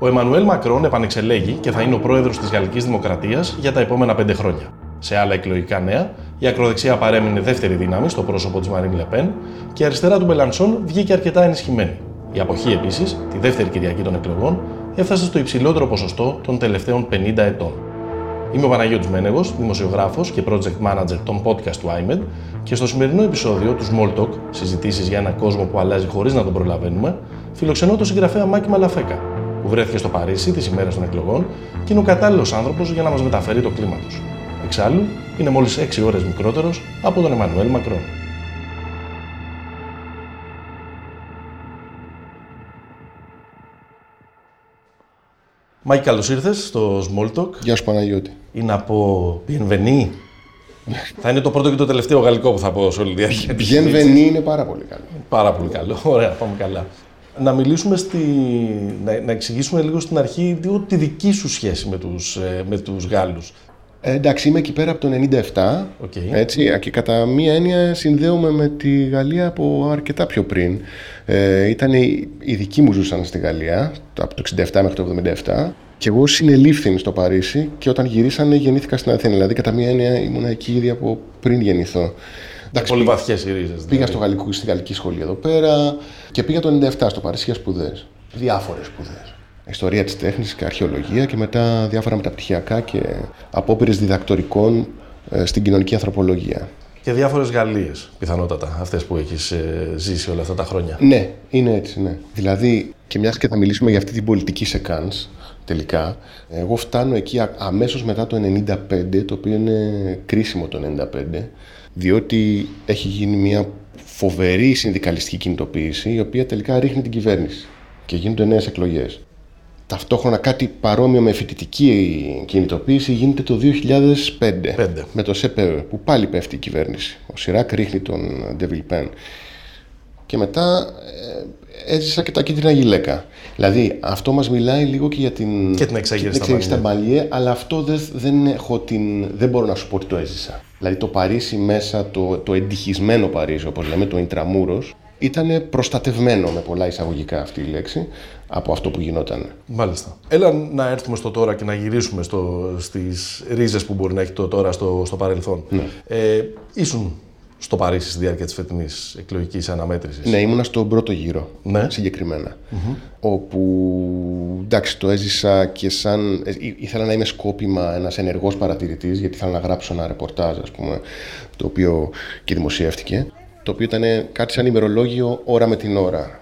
Ο Εμμανουέλ Μακρόν επανεξελέγη και θα είναι ο πρόεδρος της Γαλλικής Δημοκρατίας για τα επόμενα πέντε χρόνια. Σε άλλα εκλογικά νέα, η ακροδεξιά παρέμεινε δεύτερη δύναμη στο πρόσωπο της Μαρίν Λεπέν και η αριστερά του Μελανσόν βγήκε αρκετά ενισχυμένη. Η αποχή επίσης, τη δεύτερη Κυριακή των εκλογών, έφτασε στο υψηλότερο ποσοστό των τελευταίων 50 ετών. Είμαι ο Παναγιώτης Μένεγος, δημοσιογράφος και project manager των podcast του iMEdD και στο σημερινό επεισόδιο του Small Talk, συζητήσεις για έναν κόσμο που αλλάζει χωρίς να τον προλαβαίνουμε, φιλοξενώ τον συγγραφέα Μάκη Μαλαφέκα, που βρέθηκε στο Παρίσι τις ημέρες των εκλογών και είναι ο κατάλληλος άνθρωπος για να μας μεταφέρει το κλίμα τους. Εξάλλου, είναι μόλις 6 ώρες μικρότερος από τον Εμμανουέλ Μακρόν. Μάκη, καλώς ήρθες στο Small Talk. Γεια σου Παναγιώτη. Ή να πω Bienvenue. θα είναι το πρώτο και το τελευταίο γαλλικό που θα πω σε όλη τη διάρκεια. Bienvenue είναι πάρα πολύ καλό. Πάρα πολύ καλό. Ωραία, πάμε καλά. Να μιλήσουμε στη... να, να εξηγήσουμε λίγο στην αρχή λίγο τη δική σου σχέση με τους, ε, με τους Γάλλους. Ε, εντάξει, είμαι εκεί πέρα από το 97. Okay. Έτσι, και κατά μία έννοια συνδέομαι με τη Γαλλία από αρκετά πιο πριν. Ε, ήταν οι, οι δικοί μου ζούσαν στη Γαλλία, από το 67 μέχρι το 77. Και εγώ συνελήφθην στο Παρίσι και όταν γυρίσανε γεννήθηκα στην Αθήνα. Δηλαδή, κατά μία έννοια ήμουν εκεί ήδη από πριν γεννηθώ. Εντάξει, πολύ βαθιές οι ρίζες. Δηλαδή. Πήγα στο γαλλικό, στη γαλλική σχολή εδώ πέρα και πήγα το 97 στο Παρίσι για σπουδές. Διάφορες σπουδές ιστορία της τέχνης και αρχαιολογία και μετά διάφορα μεταπτυχιακά και απόπειρες διδακτορικών ε, στην κοινωνική ανθρωπολογία. Και διάφορες Γαλλίες, πιθανότατα, αυτές που έχεις ε, ζήσει όλα αυτά τα χρόνια. Ναι, είναι έτσι, ναι. Δηλαδή, και μιας και θα μιλήσουμε για αυτή την πολιτική σε Κάνς, τελικά, εγώ φτάνω εκεί αμέσως μετά το 95, το οποίο είναι κρίσιμο το 95, διότι έχει γίνει μια φοβερή συνδικαλιστική κινητοποίηση, η οποία τελικά ρίχνει την κυβέρνηση και γίνονται νέες εκλογές. Ταυτόχρονα κάτι παρόμοιο με φοιτητική κινητοποίηση γίνεται το 2005 με το ΣΕΠΕ που πάλι πέφτει η κυβέρνηση. Ο Σιράκ ρίχνει τον Ντεβιλ Πεν. Και μετά ε, έζησα και τα κίτρινα γυλαίκα. Δηλαδή αυτό μας μιλάει λίγο και για την, και την εξέγερση στα Μπαλιέ, αλλά αυτό δεν, δεν, έχω την, δεν μπορώ να σου πω ότι το έζησα. Δηλαδή το Παρίσι μέσα, το, το εντυχισμένο Παρίσι όπως λέμε, το Ιντραμούρος, ήταν προστατευμένο με πολλά εισαγωγικά αυτή η λέξη από αυτό που γινόταν. Μάλιστα. Έλα να έρθουμε στο τώρα και να γυρίσουμε στο, στις ρίζες που μπορεί να έχει το τώρα στο, στο παρελθόν. Ναι. Ε, ήσουν στο Παρίσι στη διάρκεια της φετινής εκλογικής αναμέτρησης. Ναι, ήμουνα στον πρώτο γύρο ναι. συγκεκριμένα. Όπου εντάξει το έζησα και σαν... Ε, ήθελα να είμαι σκόπιμα ένας ενεργός παρατηρητής γιατί ήθελα να γράψω ένα ρεπορτάζ ας πούμε το οποίο και δημοσιεύτηκε το οποίο ήταν κάτι σαν ημερολόγιο ώρα με την ώρα.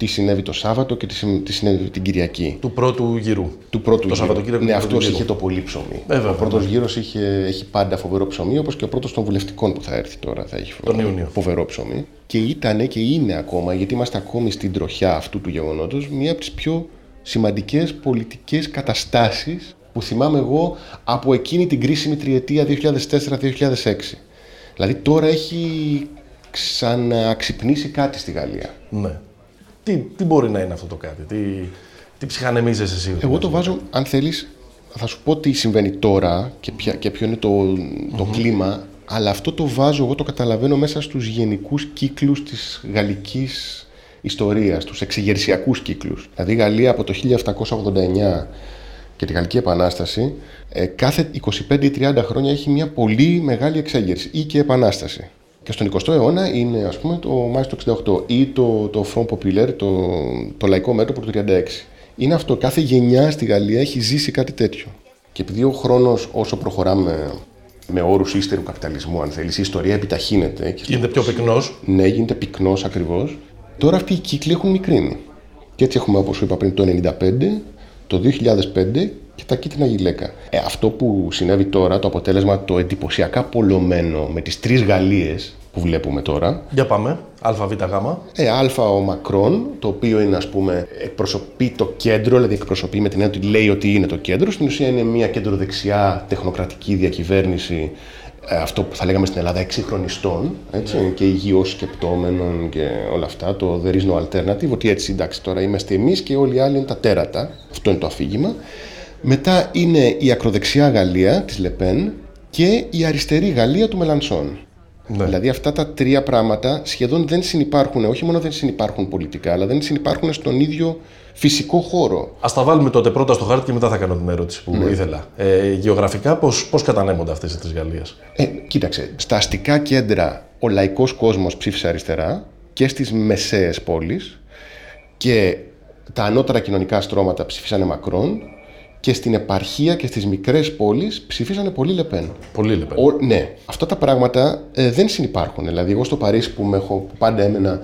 Τι συνέβη το Σάββατο και τι συνέβη την Κυριακή. Του πρώτου γύρου. Του πρώτου το γύρου. Ναι, αυτός είχε το πολύ ψωμί. Βέβαια, ο πρώτος γύρος έχει πάντα φοβερό ψωμί, όπως και ο πρώτος των βουλευτικών που θα έρθει τώρα θα έχει Τον Ιούνιο. φοβερό ψωμί. Και ήταν και είναι ακόμα, γιατί είμαστε ακόμη στην τροχιά αυτού του γεγονότος, μία από τις πιο σημαντικές πολιτικές καταστάσεις που θυμάμαι εγώ από εκείνη την κρίσιμη τριετία 2004-2006. Δηλαδή τώρα έχει ξαναξυπνήσει κάτι στη Γαλλία. Ναι. Τι, τι μπορεί να είναι αυτό το κάτι, τι, τι ψυχανεμίζεσαι εσύ. Εγώ το βάζω, αν θέλεις, θα σου πω τι συμβαίνει τώρα και, ποια, και ποιο είναι το, το κλίμα, αλλά αυτό το βάζω, εγώ το καταλαβαίνω μέσα στους γενικούς κύκλους της γαλλικής ιστορίας, τους εξηγερσιακούς κύκλους. Δηλαδή η Γαλλία από το 1789 και τη Γαλλική Επανάσταση, ε, κάθε 25 ή 30 χρόνια έχει μια πολύ μεγάλη εξέγερση ή και επανάσταση. Και στον 20ο αιώνα είναι ας πούμε το Μάιστο 68 ή το, το Front Populaire, το, το λαϊκό μέτωπο του 36. Είναι αυτό, κάθε γενιά στη Γαλλία έχει ζήσει κάτι τέτοιο. Και επειδή ο χρόνος όσο προχωράμε με όρους ύστερου καπιταλισμού, αν θέλεις, η ιστορία επιταχύνεται. Και γίνεται πιο πυκνός. Ναι, γίνεται πυκνός ακριβώς. Τώρα αυτοί οι κύκλοι έχουν μικρύνει. Και έτσι έχουμε, όπως είπα πριν, το 1995, το 2005 και τα κίτρινα γυλαίκα. Ε, αυτό που συνέβη τώρα, το αποτέλεσμα το εντυπωσιακά πολλωμένο με τις τρεις Γαλλίες που βλέπουμε τώρα. Για πάμε. Α, Β, Γ. Ε, Α ο Μακρόν, το οποίο είναι ας πούμε εκπροσωπεί το κέντρο, δηλαδή εκπροσωπεί με την έννοια ότι λέει ότι είναι το κέντρο. Στην ουσία είναι μια κεντροδεξιά τεχνοκρατική διακυβέρνηση ε, αυτό που θα λέγαμε στην Ελλάδα εξυγχρονιστών έτσι, ναι. και υγιώς σκεπτόμενων και όλα αυτά, το there is no alternative, ότι έτσι εντάξει τώρα είμαστε εμείς και όλοι οι άλλοι είναι τα τέρατα, αυτό είναι το αφήγημα. Μετά είναι η ακροδεξιά Γαλλία της Λεπέν και η αριστερή Γαλλία του Μελανσόν. Ναι. Δηλαδή αυτά τα τρία πράγματα σχεδόν δεν συνεπάρχουν, όχι μόνο δεν συνεπάρχουν πολιτικά, αλλά δεν συνεπάρχουν στον ίδιο φυσικό χώρο. Α τα βάλουμε τότε πρώτα στο χάρτη και μετά θα κάνω την ερώτηση που ναι. ήθελα. Ε, γεωγραφικά, πώς πώς κατανέμονται αυτές οι τρεις Γαλλίε. Ε, κοίταξε, στα αστικά κέντρα ο λαϊκός κόσμος ψήφισε αριστερά και στις μεσαίες πόλεις και τα ανώτερα κοινωνικά στρώματα ψήφισαν Μακρόν και στην επαρχία και στις μικρές πόλεις ψηφίσανε πολύ Λεπέν. Πολύ Λεπέν. ναι. Αυτά τα πράγματα ε, δεν συνεπάρχουν. Δηλαδή, εγώ στο Παρίσι που, με έχω, που πάντα έμενα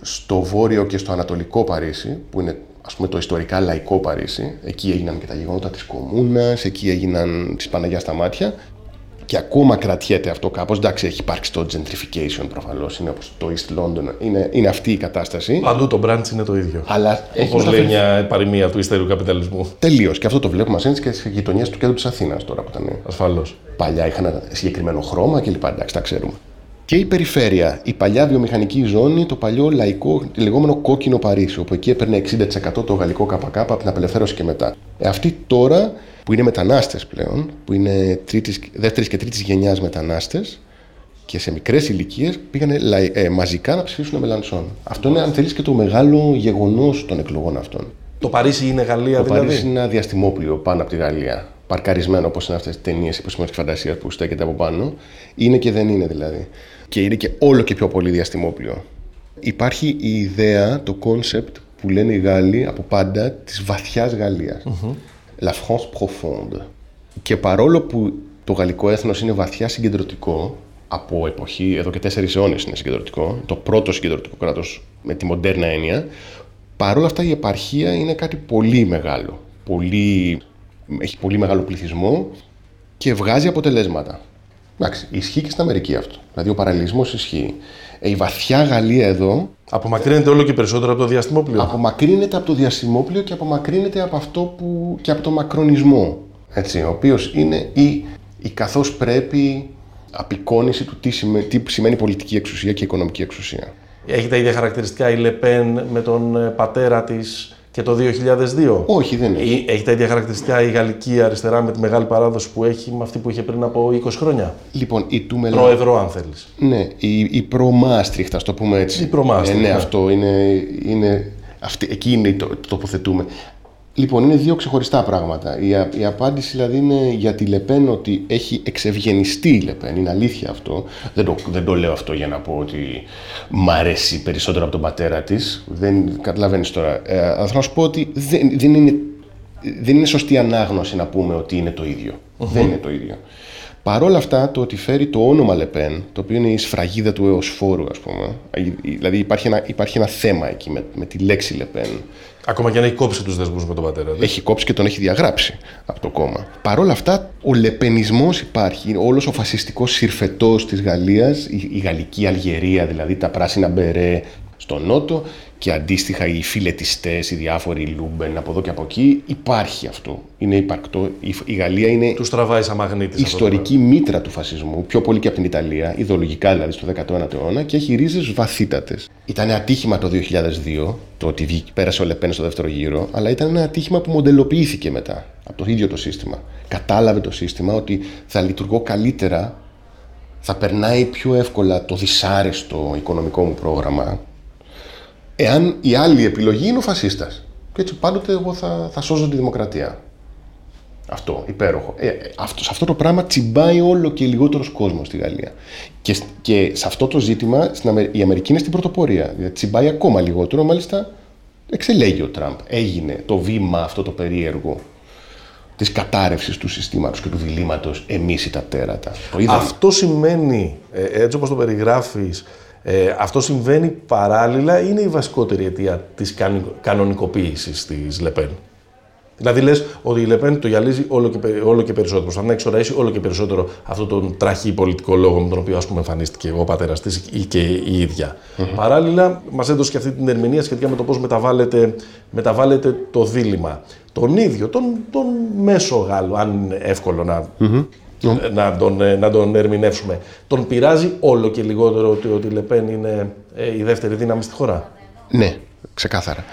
στο βόρειο και στο ανατολικό Παρίσι, που είναι ας πούμε το ιστορικά λαϊκό Παρίσι, εκεί έγιναν και τα γεγονότα της Κομμούνας, εκεί έγιναν της Παναγιάς στα μάτια, και ακόμα κρατιέται αυτό κάπως. Εντάξει, έχει υπάρξει το gentrification προφανώς. Είναι όπως το East London. Είναι, είναι αυτή η κατάσταση. Παντού το branch είναι το ίδιο. Αλλά Όπως λέει μια παροιμία του ιστερίου καπιταλισμού. Τελείως. Και αυτό το βλέπουμε μα και στι γειτονιές του κέντρου της Αθήνας τώρα που ήταν. Ασφαλώς. Παλιά είχαν ένα συγκεκριμένο χρώμα κλπ. Εντάξει, τα ξέρουμε. Και η περιφέρεια, η παλιά βιομηχανική ζώνη, το παλιό λαϊκό, λεγόμενο κόκκινο Παρίσι, όπου εκεί έπαιρνε 60% το γαλλικό ΚΚ από την απελευθέρωση και μετά. Ε, αυτή τώρα που είναι μετανάστες πλέον, που είναι τρίτης, δεύτερης και τρίτης γενιάς μετανάστες και σε μικρές ηλικίες πήγαν ε, μαζικά να ψηφίσουν Μελανσόν. Αυτό είναι, αν θέλεις, και το μεγάλο γεγονός των εκλογών αυτών. Το Παρίσι είναι Γαλλία, το δηλαδή; Το Παρίσι είναι ένα διαστημόπλιο πάνω από τη Γαλλία. Παρκαρισμένο όπως είναι αυτές τις ταινίες επιστημονική φαντασία που στέκεται από πάνω. Είναι και δεν είναι δηλαδή. Και είναι και όλο και πιο πολύ διαστημόπλιο. Υπάρχει η ιδέα, το concept που λένε οι Γάλλοι από πάντα της βαθιάς Γαλλίας. La France profonde. Και παρόλο που το γαλλικό έθνος είναι βαθιά συγκεντρωτικό, από εποχή, εδώ και τέσσερις αιώνες είναι συγκεντρωτικό, το πρώτο συγκεντρωτικό κράτος με τη μοντέρνα έννοια, παρόλα αυτά η επαρχία είναι κάτι πολύ μεγάλο. Πολύ, έχει πολύ μεγάλο πληθυσμό και βγάζει αποτελέσματα. Εντάξει, ισχύει και στην Αμερική αυτό. Δηλαδή ο παραλληλισμό ισχύει. Ε, η βαθιά Γαλλία εδώ. Απομακρύνεται όλο και περισσότερο από το διαστημόπλαιο. Απομακρύνεται από το διαστημόπλαιο και απομακρύνεται από αυτό που. και από το μακρονισμό. Έτσι, ο οποίος είναι η, η καθώς πρέπει απεικόνηση του τι, σημαίνει, τι σημαίνει πολιτική εξουσία και οικονομική εξουσία. Έχει τα ίδια χαρακτηριστικά η Λεπέν με τον ε, πατέρα της και το 2002. Όχι, δεν έχει. Έχει τα ίδια χαρακτηριστικά η γαλλική αριστερά με τη μεγάλη παράδοση που έχει με αυτή που είχε πριν από 20 χρόνια. Λοιπόν, η του Μελά... Πρόεδρο, αν θέλεις. Ναι, η, η προ-Μάστριχτ, ας το πούμε έτσι. Η προ-Μάστριχτ. Ε, ναι, ναι, αυτό είναι. είναι αυτή, εκεί είναι το, το τοποθετούμε. Λοιπόν, είναι δύο ξεχωριστά πράγματα. Η, η απάντηση δηλαδή είναι για τη Λεπέν ότι έχει εξευγενιστεί η Λεπέν. Είναι αλήθεια αυτό. Δεν το, δεν το λέω αυτό για να πω ότι μ' αρέσει περισσότερο από τον πατέρα της. Δεν καταλαβαίνεις τώρα. Ε, αλλά θα σου πω ότι δεν, δεν, είναι, δεν είναι σωστή ανάγνωση να πούμε ότι είναι το ίδιο. Δεν είναι το ίδιο. Παρ' όλα αυτά, το ότι φέρει το όνομα Λεπέν, το οποίο είναι η σφραγίδα του εωσφόρου, ας πούμε. Δηλαδή υπάρχει ένα, υπάρχει ένα θέμα εκεί με, με τη λέξη Λεπέν. Ακόμα και αν έχει κόψει τους δεσμούς με τον πατέρα. Δε. Έχει κόψει και τον έχει διαγράψει από το κόμμα. Παρ' όλα αυτά, ο λεπενισμός υπάρχει. Όλος ο φασιστικός συρφετός της Γαλλίας, η, η γαλλική Αλγερία, δηλαδή τα πράσινα μπερέ στο νότο και αντίστοιχα οι φιλετιστές, οι διάφοροι Λούμπεν από εδώ και από εκεί. Υπάρχει αυτό. Είναι υπαρκτό. Η, η Γαλλία είναι. Τους τραβάει σαν μαγνήτης. Ιστορική μήτρα του φασισμού, πιο πολύ και από την Ιταλία, ιδεολογικά δηλαδή στο 19ο αιώνα και έχει ρίζες βαθύτατες. Ήταν ατύχημα το 2002 το ότι πέρασε ο Λεπέν στο δεύτερο γύρο, αλλά ήταν ένα ατύχημα που μοντελοποιήθηκε μετά από το ίδιο το σύστημα. Κατάλαβε το σύστημα ότι θα λειτουργώ καλύτερα, θα περνάει πιο εύκολα το δυσάρεστο οικονομικό μου πρόγραμμα, εάν η άλλη επιλογή είναι ο φασίστας. Και έτσι πάντοτε εγώ θα, θα σώζω τη δημοκρατία. Αυτό, υπέροχο. Ε, αυτό, σε αυτό το πράγμα τσιμπάει όλο και λιγότερος κόσμος στη Γαλλία. Και, και σε αυτό το ζήτημα στην η Αμερική είναι στην πρωτοπορία. Δηλαδή, τσιμπάει ακόμα λιγότερο, μάλιστα εξελέγει ο Τραμπ. Έγινε το βήμα αυτό το περίεργο της κατάρρευσης του συστήματος και του διλήμματος εμείς οι τα τέρατα. Αυτό σημαίνει, ε, έτσι όπως το περιγράφεις, ε, αυτό συμβαίνει παράλληλα ή είναι η βασικότερη αιτία της κανονικοποίησης της Λεπέν. Δηλαδή λες ότι η Λεπέν το γυαλίζει όλο και, όλο και περισσότερο. Προσπαθεί να εξοραίσει όλο και περισσότερο αυτόν τον τραχή πολιτικό λόγο με τον οποίο ας πούμε, εμφανίστηκε ο πατέρας της ή και η ίδια. Mm-hmm. Παράλληλα, μας έδωσε και αυτή την ερμηνεία σχετικά με το πώς μεταβάλλεται, μεταβάλλεται το δίλημα. Τον ίδιο, τον, τον μέσο Γάλλο, αν είναι εύκολο να mm-hmm να, τον, ε, να τον ερμηνεύσουμε. Τον πειράζει όλο και λιγότερο ότι, ότι η Λεπέν είναι ε, η δεύτερη δύναμη στη χώρα. Ναι, ξεκάθαρα.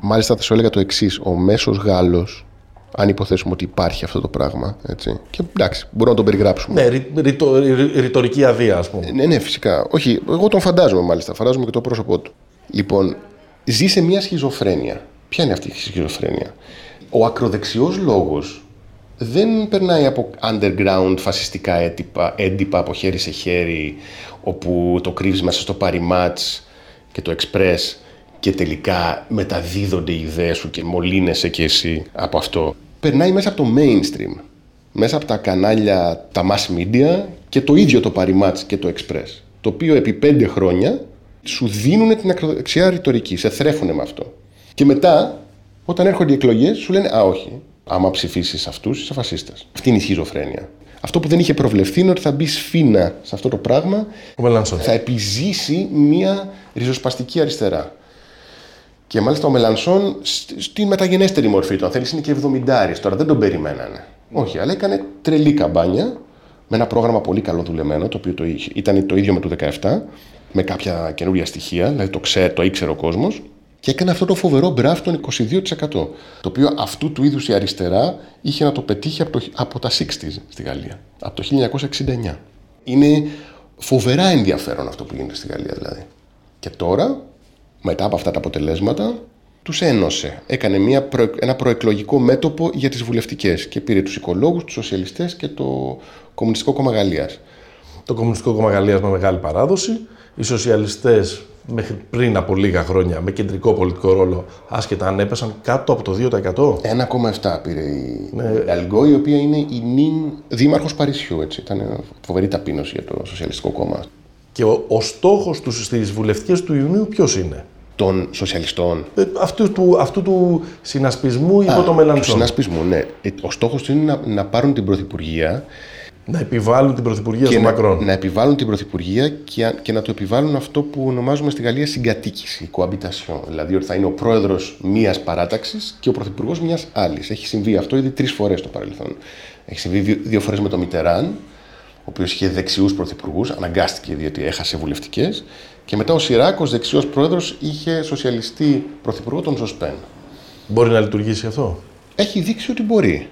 Μάλιστα θα σου έλεγα το εξής. Ο μέσος Γάλλος Αν υποθέσουμε ότι υπάρχει αυτό το πράγμα. Έτσι. Και εντάξει, μπορούμε να τον περιγράψουμε. Ναι, ρη, ρητο, ρη, ρητορική αδεία, ας πούμε. Ναι, ναι, φυσικά. Όχι, εγώ τον φαντάζομαι μάλιστα. Φαντάζομαι και το πρόσωπό του. Λοιπόν, ζει σε μια σχιζοφρένεια. Ποια είναι αυτή η σχιζοφρένεια; Ο ακροδεξιός λόγος δεν περνάει από underground φασιστικά έντυπα, έντυπα από χέρι σε χέρι, όπου το κρύβεις μέσα στο παριμάτς και το express και τελικά μεταδίδονται οι ιδέες σου και μολύνεσαι και εσύ από αυτό. Περνάει μέσα από το mainstream, μέσα από τα κανάλια, τα mass media και το ίδιο το παριμάτς και το express, το οποίο επί πέντε χρόνια σου δίνουν την ακροδεξιά ρητορική, σε θρέφουν με αυτό. Και μετά, όταν έρχονται οι εκλογές, σου λένε «Α, όχι, άμα ψηφίσεις αυτούς, είσαι φασίστας. Αυτή είναι η σχιζοφρένεια. Αυτό που δεν είχε προβλεφθεί είναι ότι θα μπει σφίνα σε αυτό το πράγμα. Ο θα επιζήσει μια ριζοσπαστική αριστερά. Και μάλιστα ο Μελανσόν στη μεταγενέστερη μορφή του, αν θέλεις, είναι και 70 Τώρα δεν τον περιμένανε. Όχι, αλλά έκανε τρελή καμπάνια με ένα πρόγραμμα πολύ καλό δουλεμένο, το οποίο το είχε, ήταν το ίδιο με το 17, με κάποια καινούργια στοιχεία, δηλαδή το, ξέ, το ήξερε ο κόσμος και έκανε αυτό το φοβερό μπραφ των 22%. Το οποίο αυτού του είδους η αριστερά είχε να το πετύχει από, το, από τα 60s στη Γαλλία. Από το 1969. Είναι φοβερά ενδιαφέρον αυτό που γίνεται στη Γαλλία δηλαδή. Και τώρα, μετά από αυτά τα αποτελέσματα, τους ένωσε. Έκανε μια ένα προεκλογικό μέτωπο για τις βουλευτικές και πήρε τους οικολόγους, τους σοσιαλιστές και το Κομμουνιστικό Κόμμα Γαλλίας. Το Κομμουνιστικό Κόμμα Γαλλίας με μεγάλη παράδοση. Οι σοσιαλιστές μέχρι πριν από λίγα χρόνια με κεντρικό πολιτικό ρόλο, άσχετα αν έπεσαν κάτω από το 2%. 1,7 πήρε η ναι. Αλγκό, η οποία είναι η νυν δήμαρχος Παρισιού. Έτσι. Ήταν φοβερή ταπείνωση για το Σοσιαλιστικό Κόμμα. Και ο, ο στόχος τους στις βουλευτικές του Ιουνίου ποιος είναι; Των σοσιαλιστών. Ε, αυτού, του, αυτού του συνασπισμού υπό το Μελανσόν. Του συνασπισμού, ναι. Ε, ο στόχος τους είναι να, να πάρουν την πρωθυπουργία να επιβάλλουν την πρωθυπουργία στο Μακρόν. Να επιβάλλουν την πρωθυπουργία και, και να το επιβάλλουν αυτό που ονομάζουμε στη Γαλλία συγκατοίκηση, cohabitation. Δηλαδή ότι θα είναι ο πρόεδρος μία παράταξης και ο πρωθυπουργός μιας άλλης. Έχει συμβεί αυτό ήδη τρεις φορές στο παρελθόν. Έχει συμβεί δύο, δύο φορές με τον Μιτεράν, ο οποίος είχε δεξιούς πρωθυπουργούς, αναγκάστηκε διότι έχασε βουλευτικές. Και μετά ο Σιράκ, ως δεξιός πρόεδρος, είχε σοσιαλιστή πρωθυπουργό τον Ζωσπέν. Μπορεί να λειτουργήσει αυτό; Έχει δείξει ότι μπορεί.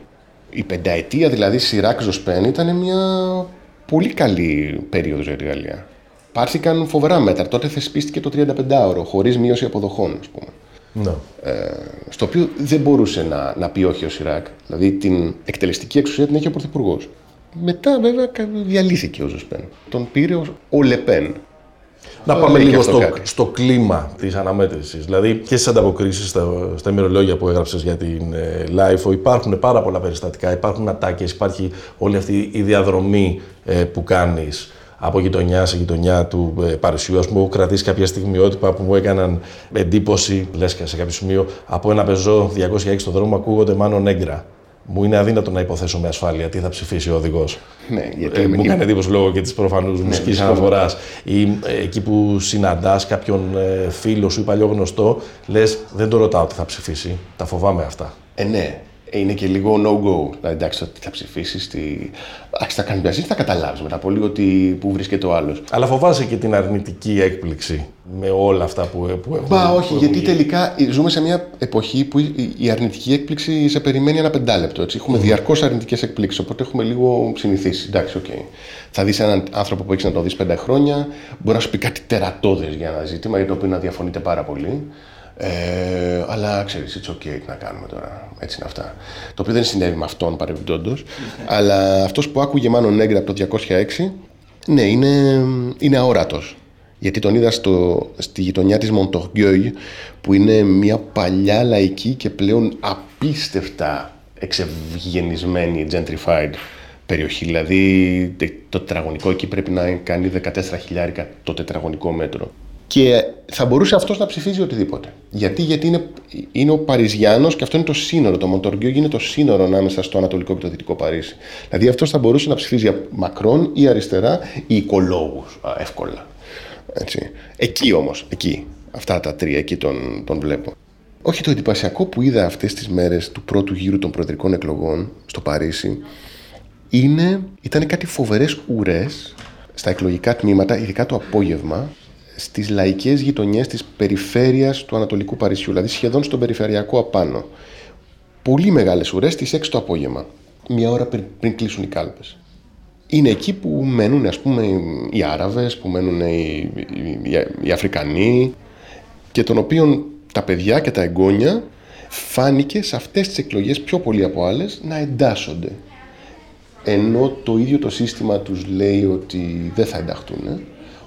Η πενταετία δηλαδή Σιράκ Ζωσπέν ήταν μια πολύ καλή περίοδος για τη Γαλλία. Πάρθηκαν φοβερά μέτρα. Τότε θεσπίστηκε το 35ωρο, χωρίς μείωση αποδοχών, ας πούμε. Ναι. Ε, στο οποίο δεν μπορούσε να, να πει όχι ο Σιράκ. Δηλαδή την εκτελεστική εξουσία την έχει ο Πρωθυπουργός. Μετά βέβαια διαλύθηκε ο Ζωσπέν. Τον πήρε ο, ο Λεπέν. Να πάμε λίγο στο, στο κλίμα της αναμέτρησης. Δηλαδή και στις ανταποκρίσεις, στα, στα ημερολόγια που έγραψες για την ε, LIFO, υπάρχουν πάρα πολλά περιστατικά. Υπάρχουν ατάκες, υπάρχει όλη αυτή η διαδρομή ε, που κάνεις από γειτονιά σε γειτονιά του ε, Παρισιού. Α πούμε, έχω κρατήσει κάποια στιγμιότυπα που μου έκαναν εντύπωση, λες και σε κάποιο σημείο, από ένα πεζό 206 στον δρόμο ακούγονται μάλλον έγκρα μου είναι αδύνατο να υποθέσω με ασφάλεια τι θα ψηφίσει ο οδηγός. Ναι, γιατί ε, μου κάνει εντύπωση λόγω και της προφανούς ναι, μουσική αναφοράς. Ή ε, εκεί που συναντάς κάποιον ε, φίλο σου ή παλιό γνωστό, λες δεν το ρωτάω τι θα ψηφίσει. Τα φοβάμαι αυτά. Ε, ναι. Είναι και λίγο no-go. Δηλαδή, εντάξει, τι θα ψηφίσεις, τι. Εντάξει, θα κάνεις μια θα καταλάβεις μετά από λίγο τι... που βρίσκεται ο άλλος. Αλλά φοβάσαι και την αρνητική έκπληξη με όλα αυτά που, που έχουμε. Μπα, όχι, γιατί τελικά ζούμε σε μια εποχή που η αρνητική έκπληξη σε περιμένει ένα πεντάλεπτο. Έτσι. Έχουμε μμ. διαρκώς αρνητικές εκπλήξεις, οπότε έχουμε λίγο συνηθίσει. Εντάξει, ok. Okay. Θα δεις έναν άνθρωπο που έχεις να το δεις πέντε χρόνια, μπορεί να σου πει κάτι τερατώδες για ένα ζήτημα για το οποίο να διαφωνείτε πάρα πολύ. Ε, αλλά ξέρεις, it's okay, τι να κάνουμε τώρα. Έτσι είναι αυτά. Το οποίο δεν συνέβη με αυτόν παρεμπιπτόντως. αλλά αυτός που άκουγε μάλλον Νέγκρα από το 206, ναι, είναι, είναι αόρατος. Γιατί τον είδα στο, στη γειτονιά της Μοντογκιόι, που είναι μια παλιά λαϊκή και πλέον απίστευτα εξευγενισμένη, gentrified περιοχή. Δηλαδή το τετραγωνικό εκεί πρέπει να κάνει 14 χιλιάρικα το τετραγωνικό μέτρο. Και θα μπορούσε αυτός να ψηφίζει οτιδήποτε. Γιατί, Γιατί είναι, είναι ο Παριζιάνος και αυτό είναι το σύνορο. Το Μοντοργκιό είναι το σύνορο ανάμεσα στο Ανατολικό και το Δυτικό Παρίσι. Δηλαδή αυτός θα μπορούσε να ψηφίζει Μακρόν ή αριστερά ή οικολόγους εύκολα. Έτσι. Εκεί όμως, εκεί. Αυτά τα τρία, εκεί τον, τον βλέπω. Όχι το εντυπωσιακό που είδα αυτές τις μέρες του πρώτου γύρου των προεδρικών εκλογών στο Παρίσι είναι, ήταν κάτι φοβερές ουρές στα εκλογικά τμήματα, ειδικά το απόγευμα, στις λαϊκές γειτονιές της περιφέρειας του Ανατολικού Παρισιού, δηλαδή σχεδόν στον περιφερειακό απάνω, πολύ μεγάλες ουρές στις 6 το απόγευμα. Μία ώρα πριν, πριν κλείσουν οι κάλπες. Είναι εκεί που μένουν ας πούμε οι Άραβες, που μένουν οι, οι, οι Αφρικανοί και των οποίων τα παιδιά και τα εγγόνια φάνηκε σε αυτές τις εκλογές πιο πολύ από άλλες να εντάσσονται. Ενώ το ίδιο το σύστημα τους λέει ότι δεν θα ενταχτούν,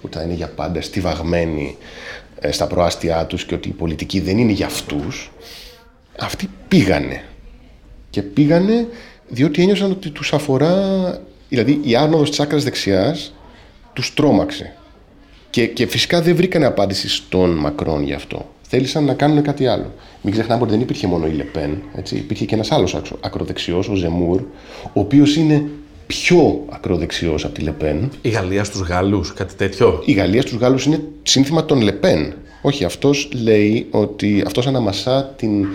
ότι θα είναι για πάντα στιβαγμένοι ε, στα προάστια τους και ότι η πολιτική δεν είναι για αυτούς, αυτοί πήγανε. Και πήγανε διότι ένιωσαν ότι τους αφορά, δηλαδή η άνοδος της άκρας δεξιάς τους τρόμαξε. Και, και φυσικά δεν βρήκανε απάντηση στον Μακρόν γι' αυτό. Θέλησαν να κάνουν κάτι άλλο. Μην ξεχνάμε ότι δεν υπήρχε μόνο η Λεπέν. Έτσι. Υπήρχε και ένας άλλος ακροδεξιός, ο Ζεμούρ, ο οποίος είναι πιο ακροδεξιός από τη Λεπέν. Η Γαλλία στους Γάλλους, κάτι τέτοιο; Η Γαλλία στους Γάλλους είναι σύνθημα των Λεπέν. Όχι, αυτός λέει ότι αυτός αναμασά την,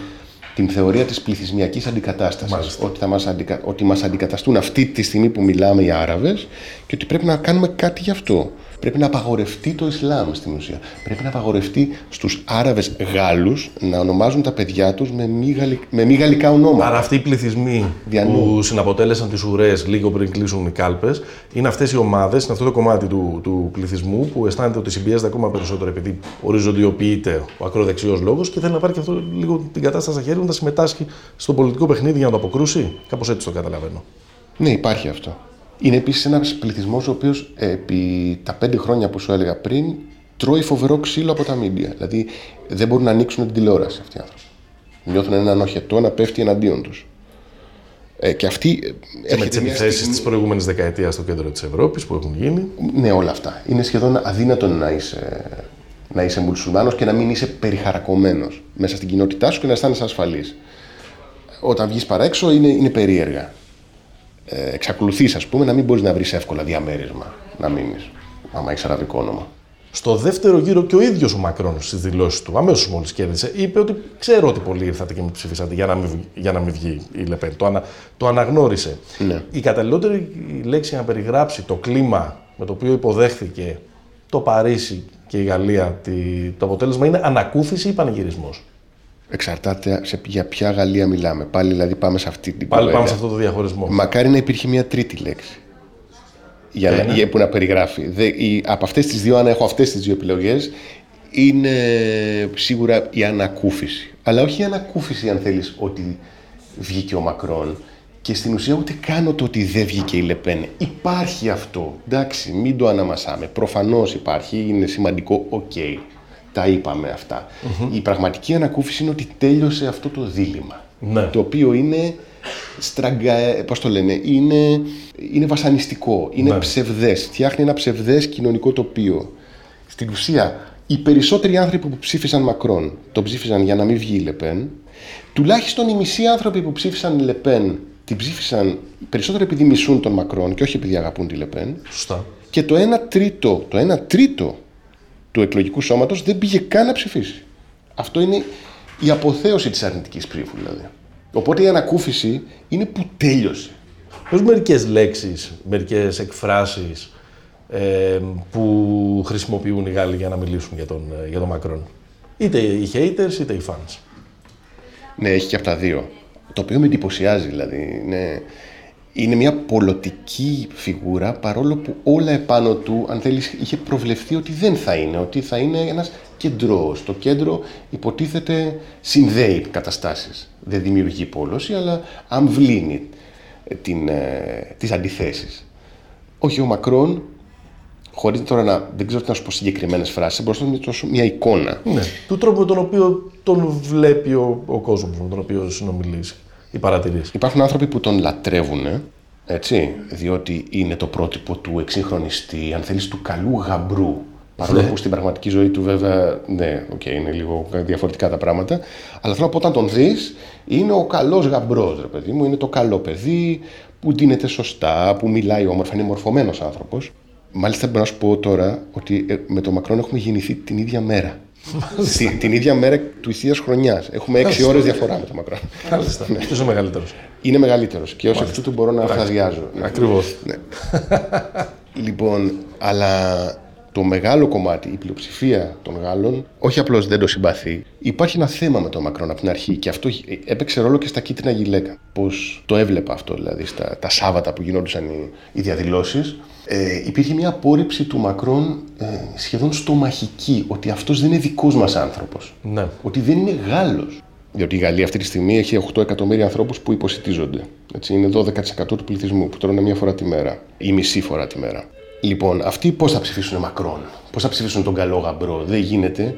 την θεωρία της πληθυσμιακής αντικατάστασης. Ότι, θα μας αντικα... ότι μας αντικαταστούν αυτή τη στιγμή που μιλάμε οι Άραβες και ότι πρέπει να κάνουμε κάτι γι' αυτό. Πρέπει να απαγορευτεί το Ισλάμ στην ουσία. Πρέπει να απαγορευτεί στους Άραβες Γάλλους να ονομάζουν τα παιδιά τους με μη, γαλλικ... με μη γαλλικά ονόματα. Άρα αυτοί οι πληθυσμοί Διανού. που συναποτέλεσαν τις ουρές λίγο πριν κλείσουν οι κάλπες είναι αυτές οι ομάδες, είναι αυτό το κομμάτι του, του πληθυσμού που αισθάνεται ότι συμπιέζεται ακόμα περισσότερο επειδή οριζοντιοποιείται ο ακροδεξιός λόγος και θέλει να πάρει και αυτό λίγο την κατάσταση στα χέρια να συμμετάσχει στο πολιτικό παιχνίδι για να το αποκρούσει. Κάπως έτσι το καταλαβαίνω. Ναι, υπάρχει αυτό. Είναι επίσης ένας πληθυσμός ο οποίος επί τα πέντε χρόνια που σου έλεγα πριν τρώει φοβερό ξύλο από τα μίντια. Δηλαδή δεν μπορούν να ανοίξουν την τηλεόραση αυτοί οι άνθρωποι. Νιώθουν έναν οχετό να πέφτει εναντίον τους. Ε, και αυτή. Και με τις επιθέσεις στιγμή... τη προηγούμενης δεκαετίας στο κέντρο της Ευρώπης που έχουν γίνει. Ναι, όλα αυτά. Είναι σχεδόν αδύνατο να είσαι, να είσαι μουσουλμάνος και να μην είσαι περιχαρακωμένος μέσα στην κοινότητά σου και να αισθάνεσαι ασφαλής. Όταν βγεις παρά είναι, είναι περίεργα ε, εξακολουθείς, ας πούμε, να μην μπορείς να βρεις εύκολα διαμέρισμα να μείνεις, άμα έχεις αραβικό όνομα. Στο δεύτερο γύρο και ο ίδιος ο Μακρόν στις δηλώσεις του, αμέσως μόλις κέρδισε, είπε ότι ξέρω ότι πολλοί ήρθατε και με ψηφίσατε για να μην, για να μην βγει η Λεπέν. Το, ανα, το αναγνώρισε. Ναι. Η καταλληλότερη λέξη να περιγράψει το κλίμα με το οποίο υποδέχθηκε το Παρίσι και η Γαλλία το αποτέλεσμα είναι ανακούφιση ή πανηγυρισμός. Εξαρτάται σε, για ποια Γαλλία μιλάμε. Πάλι δηλαδή πάμε σε αυτή την Πάλι πάμε σε αυτό το διαχωρισμό. Μακάρι να υπήρχε μια τρίτη λέξη. Για να, για, που να περιγράφει. Δε, η, από αυτές τις δύο, αν έχω αυτές τις δύο επιλογές, είναι σίγουρα η ανακούφιση. Αλλά όχι η ανακούφιση, αν θέλεις, ότι βγήκε ο Μακρόν. Και στην ουσία ούτε καν το ότι δεν βγήκε η Λεπέν. Υπάρχει αυτό. Εντάξει, μην το αναμασάμε. Προφανώς υπάρχει, είναι σημαντικό, οκ τα είπαμε Η πραγματική ανακούφιση είναι ότι τέλειωσε αυτό το δίλημμα. Ναι. Το οποίο είναι στραγκα... πώς το λένε, είναι, είναι βασανιστικό, είναι ναι. ψευδές, φτιάχνει ένα ψευδές κοινωνικό τοπίο. Στην ουσία, οι περισσότεροι άνθρωποι που ψήφισαν Μακρόν το ψήφισαν για να μην βγει η Λεπέν, τουλάχιστον οι μισοί άνθρωποι που ψήφισαν Λεπέν την ψήφισαν περισσότερο επειδή μισούν τον Μακρόν και όχι επειδή αγαπούν τη Λεπέν. Σωστά. Και το 1 τρίτο, το 1 τρίτο του εκλογικού σώματος δεν πήγε καν να ψηφίσει. Αυτό είναι η αποθέωση της αρνητικής ψήφου δηλαδή. Οπότε η ανακούφιση είναι που τέλειωσε. Πες μερικές λέξεις, μερικές εκφράσεις ε, που χρησιμοποιούν οι Γάλλοι για να μιλήσουν για τον, ε, για τον Μακρόν. Είτε οι haters είτε οι fans. Ναι, έχει και από τα δύο. Το οποίο με εντυπωσιάζει δηλαδή. Είναι, είναι μια πολιτική φιγούρα παρόλο που όλα επάνω του, αν θέλεις, είχε προβλεφθεί ότι δεν θα είναι, ότι θα είναι ένας κεντρός. Το κέντρο υποτίθεται συνδέει καταστάσεις. Δεν δημιουργεί πόλωση, αλλά αμβλύνει την, ε, τις αντιθέσεις. Όχι ο Μακρόν, χωρίς τώρα να, δεν ξέρω τι να σου πω συγκεκριμένες φράσεις, μπορώ να δώσω μια εικόνα. Ναι, του τρόπου με τον οποίο τον βλέπει ο, ο κόσμος, με τον οποίο συνομιλήσει οι παρατηρήσεις. Υπάρχουν άνθρωποι που τον λατρεύουν, έτσι, διότι είναι το πρότυπο του εξυγχρονιστή, αν θέλεις, του καλού γαμπρού. Παρόλο ναι. που στην πραγματική ζωή του, βέβαια, ναι, okay, είναι λίγο διαφορετικά τα πράγματα. Αλλά θέλω να πω, όταν τον δεις, είναι ο καλός γαμπρός, ρε παιδί μου. Είναι το καλό παιδί που δίνεται σωστά, που μιλάει όμορφα, είναι μορφωμένος άνθρωπος. Μάλιστα, μπορώ να σου πω τώρα ότι ε, με τον Μακρόν έχουμε γεννηθεί την ίδια μέρα την, την ίδια μέρα του ηθεία χρονιάς. Έχουμε 6 ώρες διαφορά με τον Μακρόν. Μάλιστα. Ναι. Ποιο είναι μεγαλύτερος. Είναι μεγαλύτερος και ως εκ τούτου μπορώ να φραδιάζω. Ακριβώς. Ναι. λοιπόν, αλλά το μεγάλο κομμάτι, η πλειοψηφία των Γάλλων, όχι απλώς δεν το συμπαθεί. Υπάρχει ένα θέμα με τον Μακρόν από την αρχή και αυτό έπαιξε ρόλο και στα κίτρινα γυλαίκα. Πώς το έβλεπα αυτό, δηλαδή, στα τα Σάββατα που γινόντουσαν οι, οι διαδηλώσεις. Ε, υπήρχε μια απόρριψη του Μακρόν ε, σχεδόν στομαχική ότι αυτός δεν είναι δικός μας άνθρωπος. Ναι. Ότι δεν είναι Γάλλος. Διότι η Γαλλία αυτή τη στιγμή έχει 8 εκατομμύρια ανθρώπους που υποσυτίζονται. Έτσι, είναι 12% του πληθυσμού που τρώνε μία φορά τη μέρα ή μισή φορά τη μέρα. Λοιπόν, αυτοί πώς θα ψηφίσουν Μακρόν, πώς θα ψηφίσουν τον καλό γαμπρό, δεν γίνεται.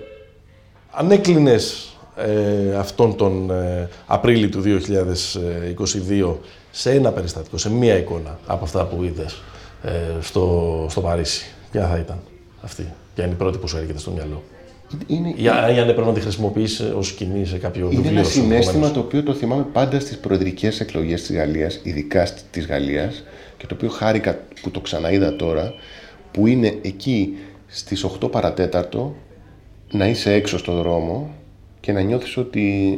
Αν έκλεινες ε, αυτόν τον ε, Απρίλιο του 2022 σε ένα περιστατικό, σε μία εικόνα από αυτά που είδες ε, στο, στο Παρίσι, ποια θα ήταν αυτή, ποια είναι η πρώτη που σου έρχεται στο μυαλό. Είναι... Ή αν έπρεπε να τη χρησιμοποιήσει ως σκηνή σε κάποιο είναι βιβλίο. Είναι ένα συνέστημα το οποίο το θυμάμαι πάντα στις προεδρικές εκλογές της Γαλλίας, ειδικά της Γαλλίας, και το οποίο χάρηκα που το ξαναείδα τώρα, που είναι εκεί στις 8 παρατέταρτο να είσαι έξω στο δρόμο και να νιώθεις ότι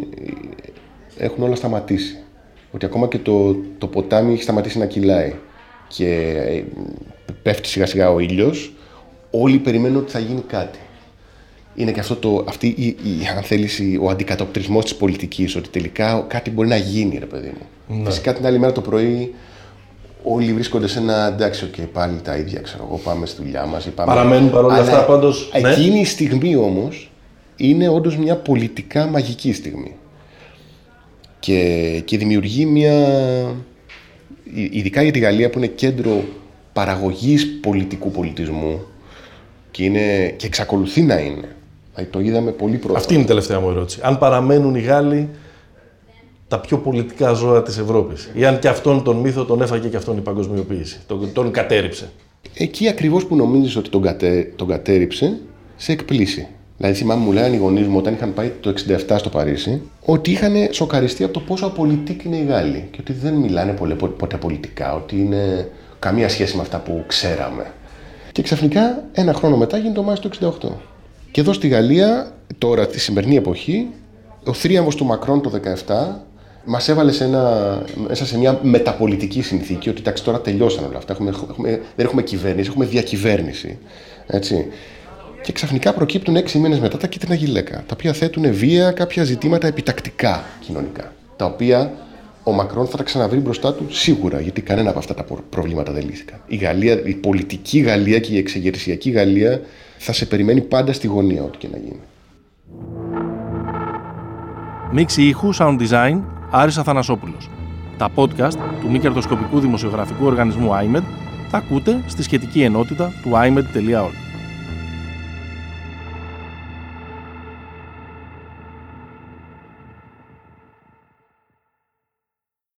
έχουν όλα σταματήσει. Ότι ακόμα και το, το ποτάμι έχει σταματήσει να κυλάει και ε, πέφτει σιγά σιγά ο ήλιος, όλοι περιμένουν ότι θα γίνει κάτι. Είναι και αυτό το, αυτή η, η, αν θέλεις, ο αντικατοπτρισμός της πολιτικής, ότι τελικά κάτι μπορεί να γίνει, ρε παιδί μου. Ναι. Φυσικά την άλλη μέρα το πρωί όλοι βρίσκονται σε ένα εντάξει, okay, πάλι τα ίδια, ξέρω εγώ, πάμε στη δουλειά μας. Πάμε... Παραμένουν παρόλα αυτά πάντως. Ναι. Εκείνη η στιγμή όμως είναι όντως μια πολιτικά μαγική στιγμή. Και, και δημιουργεί μια. ειδικά για τη Γαλλία που είναι κέντρο παραγωγής πολιτικού πολιτισμού και, είναι, και εξακολουθεί να είναι. Δηλαδή, το είδαμε πολύ πρόσφατα. Αυτή είναι η τελευταία μου ερώτηση. Αν παραμένουν οι Γάλλοι τα πιο πολιτικά ζώα της Ευρώπης. Ή αν και αυτόν τον μύθο τον έφαγε και αυτόν η παγκοσμιοποίηση. Τον, τον κατέριψε. Εκεί ακριβώς που νομίζεις ότι τον, κατέ, τον κατέριψε, σε εκπλήσει. Δηλαδή, θυμάμαι, μου λέγανε οι γονείς μου όταν είχαν πάει το 67 στο Παρίσι, ότι είχαν σοκαριστεί από το πόσο απολυτικοί είναι οι Γάλλοι. Και ότι δεν μιλάνε πολύ, ποτέ πολιτικά, ότι είναι καμία σχέση με αυτά που ξέραμε. Και ξαφνικά, ένα χρόνο μετά, γίνεται το Μάιος του 68. Και εδώ στη Γαλλία, τώρα, τη σημερινή εποχή, ο θρίαμβος του Μακρόν το 17 Μας έβαλες σε ένα, μέσα σε μια μεταπολιτική συνθήκη ότι εντάξει, τώρα τελειώσαν όλα αυτά. Έχουμε, έχουμε, δεν έχουμε κυβέρνηση, έχουμε διακυβέρνηση. Έτσι. Και ξαφνικά προκύπτουν έξι μήνες μετά τα κίτρινα γυλαίκα, τα οποία θέτουν βία κάποια ζητήματα επιτακτικά κοινωνικά. Τα οποία ο Μακρόν θα τα ξαναβρει μπροστά του σίγουρα, γιατί κανένα από αυτά τα προβλήματα δεν λύθηκαν. Η, Γαλλία, η πολιτική Γαλλία και η εξεγερσιακή Γαλλία θα σε περιμένει πάντα στη γωνία, ό,τι και να γίνει. Μίξη ήχου, sound design, Άρης Αθανασόπουλος. Τα podcast του μη κερδοσκοπικού δημοσιογραφικού οργανισμού IMED θα ακούτε στη σχετική ενότητα του imed.org.